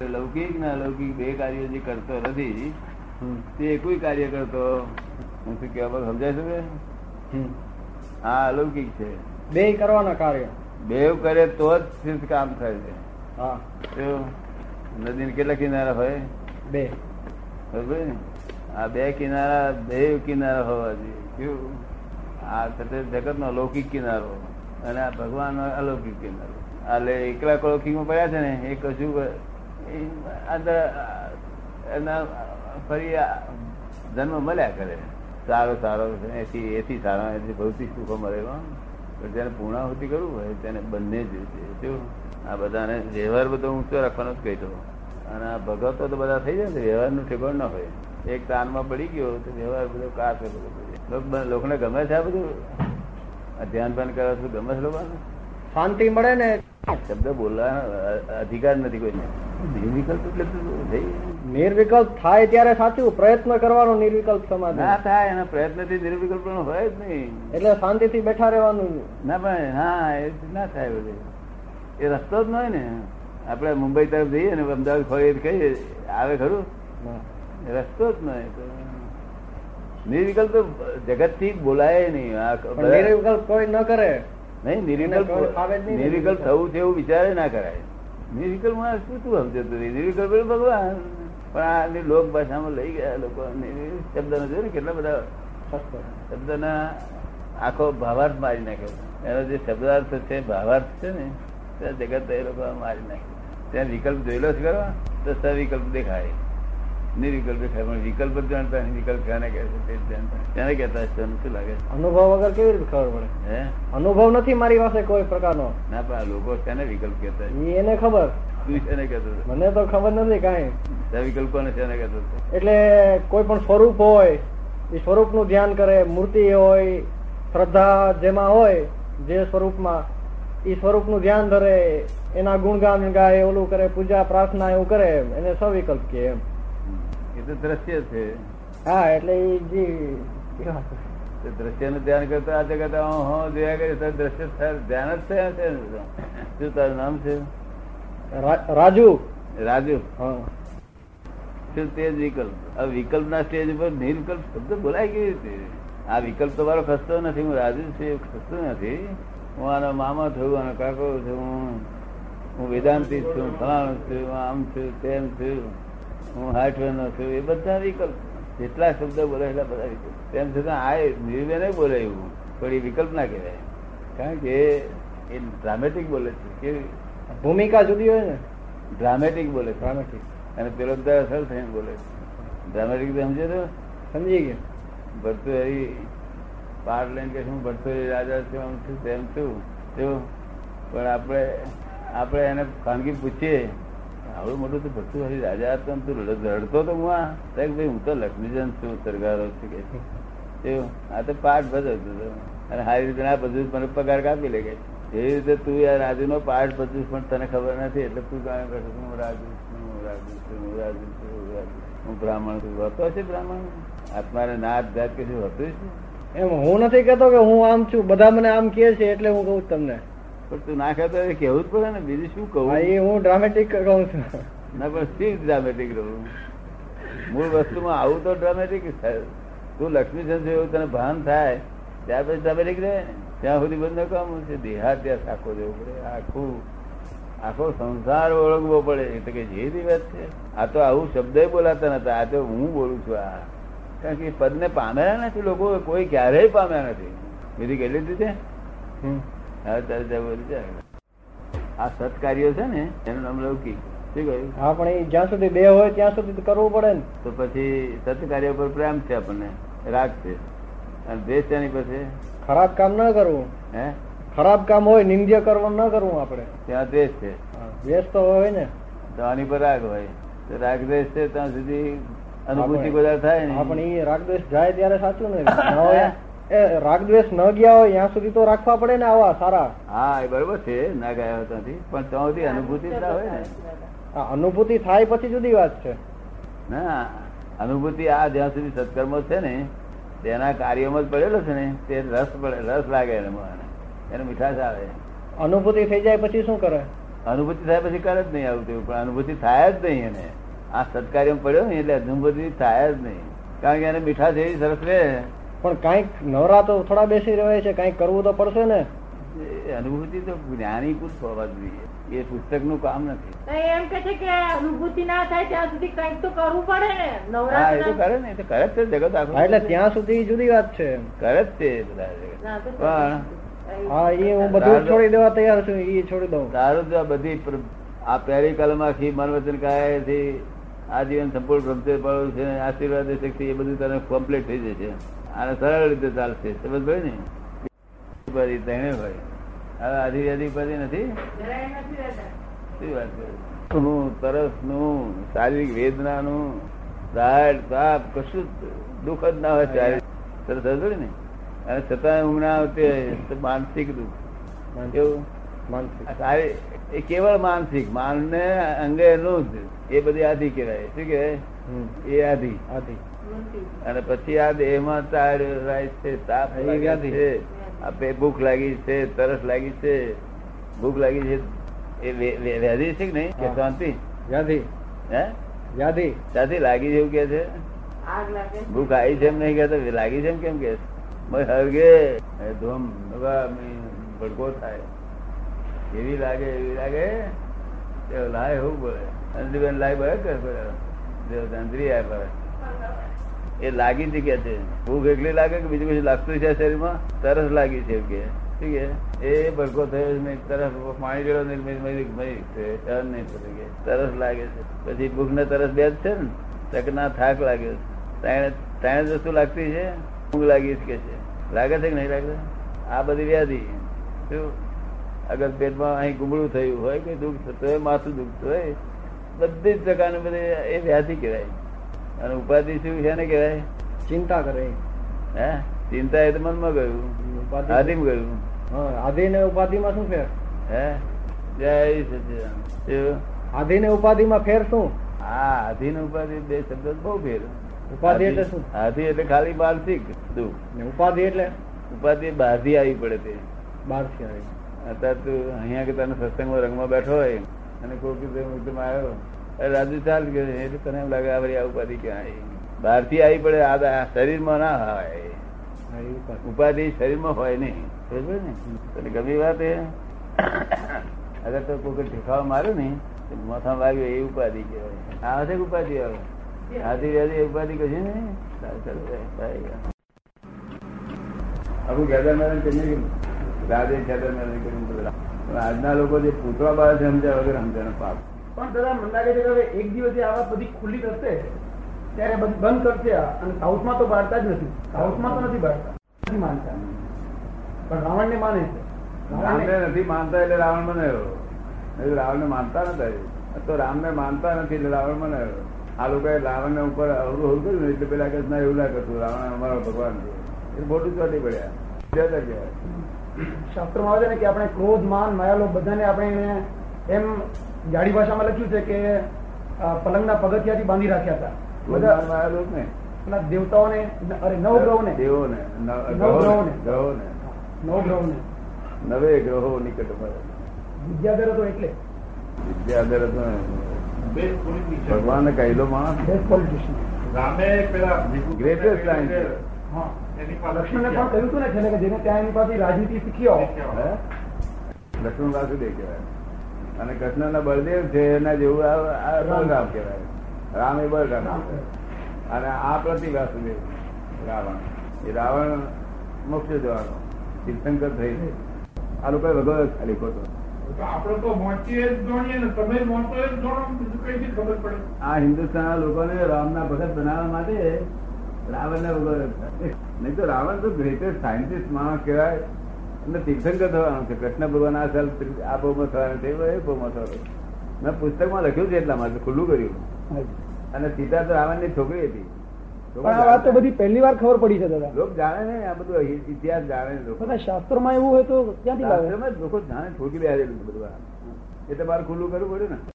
લૌકિક ને અલૌકિક બે કાર્યો જે કરતો નથી તે કોઈ કાર્ય કરતો હું શું કહેવા સમજાય છે હા આ અલૌકિક છે. બે કરવાના કાર્ય. બેવ કરે તો જ સિદ્ધ કામ થાય છે. હા. નદી કેટલા કિનારા હોય? બે. બરોબર આ બે કિનારા બે કિનારા હોવા જોઈએ. કેવું? આ સાથે જગત નો લૌકિક કિનારો અને આ ભગવાન અલૌકિક કિનારો. એટલે એકલા લૌકિકમાં પડ્યા છે ને એ કશું અંદર એના ફરી જન્મ મળ્યા કરે. સારો સારો એથી એથી સારા એથી ભૌતિક સુખો મળે હો. પણ જેને પૂર્ણાહુતિ કરવું હોય તેને બંને જ આ બધાને વ્યવહાર બધો ઊંચો રાખવાનો જ કહી અને આ ભગવતો તો બધા થઈ જાય ને વ્યવહારનું ઠેકાણ ના હોય. એક તાનમાં પડી ગયો તો વ્યવહાર બધો કાર. લોક- લોકોને ગમે છે આ બધું? ધ્યાન ભાન કરે છે ગમે છે લોકોને? શાંતિ મળે ને? શબ્દ બોલવાનો અધિકાર નથી કોઈને. નિર્વિકલ્પ એટલે નિર્વિકલ્પ થાય ત્યારે સાચું પ્રયત્ન કરવાનો નિર્વિકલ્પ સમાધિ ના થાય એના પ્રયત્નથી નિર્વિકલ્પ હોય જ નહીં. એટલે શાંતિથી બેઠા રહેવાનું ના પણ હા એ ના થાય બધું. એ રસ્તો જ નહીં ને. આપણે મુંબઈ તરફ જઈએ ને અમદાવાદ ફરીએ કહીએ આવે ખરું? રસ્તો જ નહીં નિર્વિકલ્પ તો. જગતથી બોલાય નહીં. નિર્વિકલ્પ કોઈ ન કરે. નહીં નિર્વિકલ્પ નિર્વિકલ્પ. થવું છે એવું વિચારે ના કરાય. નિર્વિકલ્પ માણસ શું શું સમજતો નિર્વિકલ્પ ભગવાન. પણ આ લોક ભાષામાં લઈ ગયા લોકો શબ્દ નો જોયું કેટલા બધા. શબ્દના આખો ભાવાર્થ મારી નાખ્યો એનો જે શબ્દાર્થ છે, ભાવાર્થ છે ને, ત્યાં જગત એ લોકો મારી નાખ્યો ત્યાં વિકલ્પ જોયેલો છે કરવા તો સવિકલ્પ દેખાય. નિર્વિકલ્પ પણ વિકલ્પ જાણતા વિકલ્પ ક્યાંને કહે છે તે જાણતા નથી. તેને કહેતા છે શું લાગે? અનુભવ વગર કેવી રીતે ખબર પડે? હે? અનુભવ નથી મારી પાસે કોઈ પ્રકારનો. ના પણ લોકો તેને વિકલ્પ કહેતા છે? એને ખબર. મને તો ખબર નથી કાંઈ. સવિકલ્પ કોને શેને કહેતો એટલે કોઈ પણ સ્વરૂપ હોય એ સ્વરૂપનું ધ્યાન કરે મૂર્તિ હોય શ્રદ્ધા જેમાં હોય જે સ્વરૂપમાં એ સ્વરૂપનું ધ્યાન ધરે એના ગુણગાન ગાય ઓલું કરે પૂજા પ્રાર્થના એવું કરે એને સવિકલ્પ કે એમ. એ તો દ્રશ્ય છે. હા એટલે તે દ્રશ્યનું ધ્યાન કરતા આ જગત જોયા કરે તો દ્રશ્ય ધ્યાન જ થયા છે શું તારું નામ છે? રાજુ. રાજુ. હા. શું તે જ વિકલ્પ? આ વિકલ્પ ના સ્ટેજ ઉપર નિર્વિકલ્પ શબ્દ બોલાય કેવી રીતે? આ વિકલ્પ તો મારો ખસતો નથી હું રાજુ છું ખસતો નથી. હું આનો મામા થયું આનો કાકો છું હું હું વેદાંતિ છું ફલાણું છું આમ છું તેમ છું. હું હાટવેનો છું એ બધા વિકલ્પ. જેટલા શબ્દ બોલે એટલા બધા વિકલ્પ. તેમ છતાં આ નિર્વેને બોલે એવું પણ એ વિકલ્પ ના કહેવાય. કારણ કે એ ડ્રામેટિક બોલે છે. કે ભૂમિકા જુદી હોય ને? ડ્રામેટિક બોલે ડ્રામેટિક અને પેલો બધા અસર થઈને બોલે ડ્રામેટિક સમજે તો સમજી ગયા. ભરતુહરી પાર લઈને કે હું ભરતો રાજા છું આમ છું તેમ છું. જો પણ આપણે આપણે એને ખાનગી પૂછીએ આવડું મોટું તો ભરતુહરી રાજા હતો તું રડતો તો હું આ ભાઈ, હું તો લક્ષ્મીજન છું સરગારો છું, કે. આ તો પાઠ ભજવતો અને સારી રીતે આ બધું મને પગાર કાપી લે કે. એવી રીતે તું યાર રાજુ નો પાઠ ભજવું પણ તને ખબર નથી, એટલે તું કામ કરે હું રાજુ છું, હું રાજુ છું, હું રાજુ છું, હું રાજુ હું બ્રાહ્મણ છું. હતો છે બ્રાહ્મણ? આત્માને નાથ જાત કે શું હતું? એમ હું નથી કહેતો કે હું આમ છું. બધા મને આમ કહે છે એટલે હું કહું તમને. પણ તું ના ખાતા કેવું જ પડે ને બીજું શું કહું? એ હું ડ્રામેટિક કહું છું. ના પણ સ્થિર ડ્રામેટિક રહું? મૂળ વસ્તુમાં આવું તો ડ્રામેટિક તું લક્ષ્મીચંદ એવું તને ભાન થાય ત્યાર પછી ડ્રામેટિક રહે ત્યાં સુધી બંધ કામ છે. દેહાત્યાસ આખો જવું પડે. આખું આખો સંસાર ઓળખવો પડે. એટલે કે જે દિવસ છે. આ તો આવું શબ્દ બોલાતા નતા. આ તો હું બોલું છું આ. કારણ કે પદને પામેલા નથી લોકો. કોઈ ક્યારેય પામ્યા નથી. બીજી કેટલી હતી તારે જવું. આ સત્કાર્યો છે ને એનું નામ લૌકિક. શું કહ્યું? હા પણ એ જ્યાં સુધી બે હોય ત્યાં સુધી કરવું પડે ને. તો પછી સત્કાર્ય પર પ્રેમ છે આપણને રાગ છે. અને દ્વેષ છે પાસે? ખરાબ કામ ન કરવું. હે? ખરાબ કામ હોય નિંદ્ય કરવું ન કરવું આપણે. ત્યાં દ્વેષ છે. દ્વેષ તો હોય ને. તો આની પર રાગ હોય. તો રાગ દ્વેષ છે ત્યાં સુધી અનુભૂતિ બધા થાય ને. પણ એ રાગ દ્વેષ જાય ત્યારે સાચું ને. ન દ્વેષ ન ગયા હોય ત્યાં સુધી તો રાખવા પડે ને આવા સારા. હા એ બરોબર છે ના ગયા હોય ત્યાંથી. પણ ત્યાં સુધી અનુભૂતિ હોય ને. અનુભૂતિ થાય પછી જુદી વાત છે. ના અનુભૂતિ આ જ્યાં સુધી સત્કર્મ છે ને તેના કાર્યોમાં જ પડેલો છે ને તે રસ પડે રસ લાગે. એને મીઠાશ આવે. અનુભૂતિ થઈ જાય પછી શું કરે? અનુભૂતિ થાય પછી કરે જ નહીં આવું તેવું પણ અનુભૂતિ થાય જ નહીં એને. આ સત્કાર્યમાં પડ્યો ને એટલે અનુભૂતિ થાય જ નહીં. કારણ કે એને મીઠાશ એવી સરસ રહે પણ કાંઈક નવરા તો થોડા બેસી રહે છે કાંઈક કરવું તો પડશે ને. અનુભૂતિ તો જ્ઞાની પુરુષ હોવા જોઈએ. એ પુસ્તકનું કામ નથી. એમ કે છે કે અનુભૂતિ ના થાય ત્યાં સુધી કંઈક તો કરવું પડે ને. નવરા એ તો કરે ને એ તો કરે જ જગત આખું. એટલે ત્યાં સુધી જુદી વાત છે. કરે જ છે બધા પણ હા એ હું બધું છોડી દેવા તૈયાર છું એ છોડી દઉં. તારું તો બધી આ પહેરી કલમાખી મન વચન કાયાથી આજીવન સંપૂર્ણ બ્રહ્મચર્ય પડ્યું છે આશીર્વાદ શક્તિ એ બધું તને કમ્પ્લીટ થઈ જશે. અને સરળ રીતે ચાલશે. સમજ ભાઈ ને? પરી તેને ભાઈ. હવે આધી આધી પરી નથી? શું વાત કરે? તરસનું શારીરિક વેદનાનું રાડ તાપ કશું દુઃખ જ ના હોય શારીરિક. તરસ હતું ને? અને છતાં ઊંઘ ના આવતી હોય તો માનસિક દુઃખ. કેવું માનસિક. એ કેવળ માનસિક. માનને અંગે એનું જ. એ બધી આધી કહેવાય. શું કહેવાય. એ આધી. આથી અને પછી આ દેહમાં તાર રાય છે તાપ લાગે છે આપે ભૂખ લાગી છે તરસ લાગી છે ભૂખ લાગી છે. એ વે- વે- વ્યાધિ છે કે નહીં? કે શાંતિ? વ્યાધિ. હે? વ્યાધિ. ત્યાંથી લાગી જેવું કે છે? ભૂખ આવી છે એમ નહીં કે લાગી છે એમ કેમ કે મય હરગે એ ધૂમ નવા ભડકો થાય. એવી લાગે એવી લાગે? તે લાય હું બોલે. અંજલીબેન લાય બોલે કે અંજલી આય બોલે એ લાગી જગ્યા છે ભૂખ એકલી લાગે કે બીજું કશું લાગતું છે શરીરમાં? તરસ લાગી છે કે. ઠીક એ ભડકો થયો નહીં તરસ પાણી જેવો નહીં કે. તરસ લાગે છે. પછી ભૂખ ને તરસ બે જ છે ને? તક ના થાક લાગ્યો છે. ત્રણે ત્રણે જ વસ્તુ લાગતી છે? ઊંઘ લાગી કે છે. લાગે છે કે નહીં લાગે? આ બધી વ્યાધિ. શું? અગર પેટમાં અહીં ગુમડું થયું હોય કે દુઃખ થતું હોય, માથું દુખતું હોય, બધી જ પ્રકારની બધી એ વ્યાધિ કહેવાય. અને ઉપાધિ શું છે ને કહેવાય? ચિંતા કરે. હે? ચિંતા એ તો મનમાં ગયું. ઉપાધિ ગયું. હા આધિ ને ઉપાધિમાં શું ફેર? હે? જય સચિદાન? આધિ ને ઉપાધિમાં ફેર શું? હા આધીન ઉપાધિ બે શબ્દ બહુ ફેર. ઉપાધિ એટલે શું? આધી એટલે ખાલી માનસિક દુઃખ. ને ઉપાધિ એટલે? ઉપાધિ બહારથી આવી પડે તે. બહારથી આવી. અત્યારે તું અહીંયા કે તને સત્સંગમાં રંગમાં બેઠો હોય અને કોઈ કીધું એકદમ આવ્યો. રાજુ ચાલ કે એટલે તને એમ લાગે આ વળી આ ઉપાધિ ક્યાં બહારથી આવી પડે આ શરીરમાં ના હોય. ઉપાધિ. શરીરમાં હોય નહીં. સમજ્યો ને? તને ગમી વાત એ. અગર તો કોઈ ઠેકાવા માર્યો ને તો માથા વાગ્યો એ ઉપાધિ કહેવાય. આ હશે ઉપાધિ આવે આધી વ્યાધી ઉપાધિ કશી ને. આખું ગેદર મેળન કહીએ કે રાધે ગેદર મેળન કરીને આજના લોકો જે પૂતળા બાળા છે સમજ્યા વગર સમજણ પાપ. પણ દાદા મને લાગે છે કે એક દિવસ આવા બધી ખુલ્લી કરશે ત્યારે બંધ કરશે અને સાઉથમાં તો બાળતા જ નથી. સાઉથમાં તો નથી બાળતા. નથી માનતા. પણ રાવણ ને માને છે. રામને નથી માનતા એટલે રાવણ બનાવ્યો એટલે રાવણ ને માનતા નતા તો રામ ને માનતા નથી એટલે રાવણ બનાવ્યો આ લોકોએ રાવણ ને ઉપર અવરું અવરું કર્યું એટલે પેલા કે એવું ના કરતું. રાવણ અમારો ભગવાન છે. એ ખોટું ચોટી પડ્યા. જતા ગયા શાસ્ત્રોમાં આવે છે ને કે આપણે ક્રોધ માન માયાલો બધાને આપણે એમ જાડી ભાષામાં લખ્યું છે કે પલંગના પગથિયાથી બાંધી રાખ્યા હતા. બધા આવેલું ને પેલા દેવતાઓને અરે નવગ્રહોને દેવોને નવગ્રહોને. ગ્રહોને નવગ્રહોને નવે ગ્રહો નિકટ મળે વિદ્યાધર હતો એટલે. વિદ્યાધર હતો ને. ભગવાન કહેલો માણસ. બેસ્ટ પોલિટિશિયન રામે પેલા ગ્રેટેસ્ટ. હા. લક્ષ્મણને પણ કહ્યું હતું ને છેલ્લે કે જેને ત્યાં એની પાસે રાજનીતિ શીખી આવો? લક્ષ્મણ વાસુદેવ કહેવાય. અને કૃષ્ણ ના બળદેવ છે એના જેવું આ- આ કહેવાય. રામ એ બળરામ અને આ પ્રતિ વાસુદેવ રાવણ. એ રાવણ મોક્ષ જવાનો તીર્થંકર થઈ આ લોકો વગર ખાલી ખોટો આપણે તો મોચીએ જ ને તમે બીજું કઈ ખબર પડે. આ હિન્દુસ્તાન લોકોને રામના ભગત બનાવવા માટે રાવણને વગર નહીં તો રાવણ તો ગ્રેટેસ્ટ સાયન્ટિસ્ટ માણસ કહેવાય. અને તીર્થંકર થવાનું છે. કૃષ્ણ ભગવાન આ સાલ આ ભાવમાં થવાનું છે એ ભાવમાં થવાનું મેં પુસ્તકમાં લખ્યું છે એટલા માટે ખુલ્લું કર્યું. અને સીતા તો રાવણની છોકરી હતી. આ વાત તો બધી પહેલી વાર ખબર પડી છે દાદા. લોકો જાણે ને આ બધું ઇતિહાસ જાણે લોકો. બધા શાસ્ત્રોમાં એવું હોય તો ક્યાંથી શાસ્ત્રમાં લોકો જાણે છોકરી આવેલું બધું એ તમારે ખુલ્લું કરવું પડ્યું ને.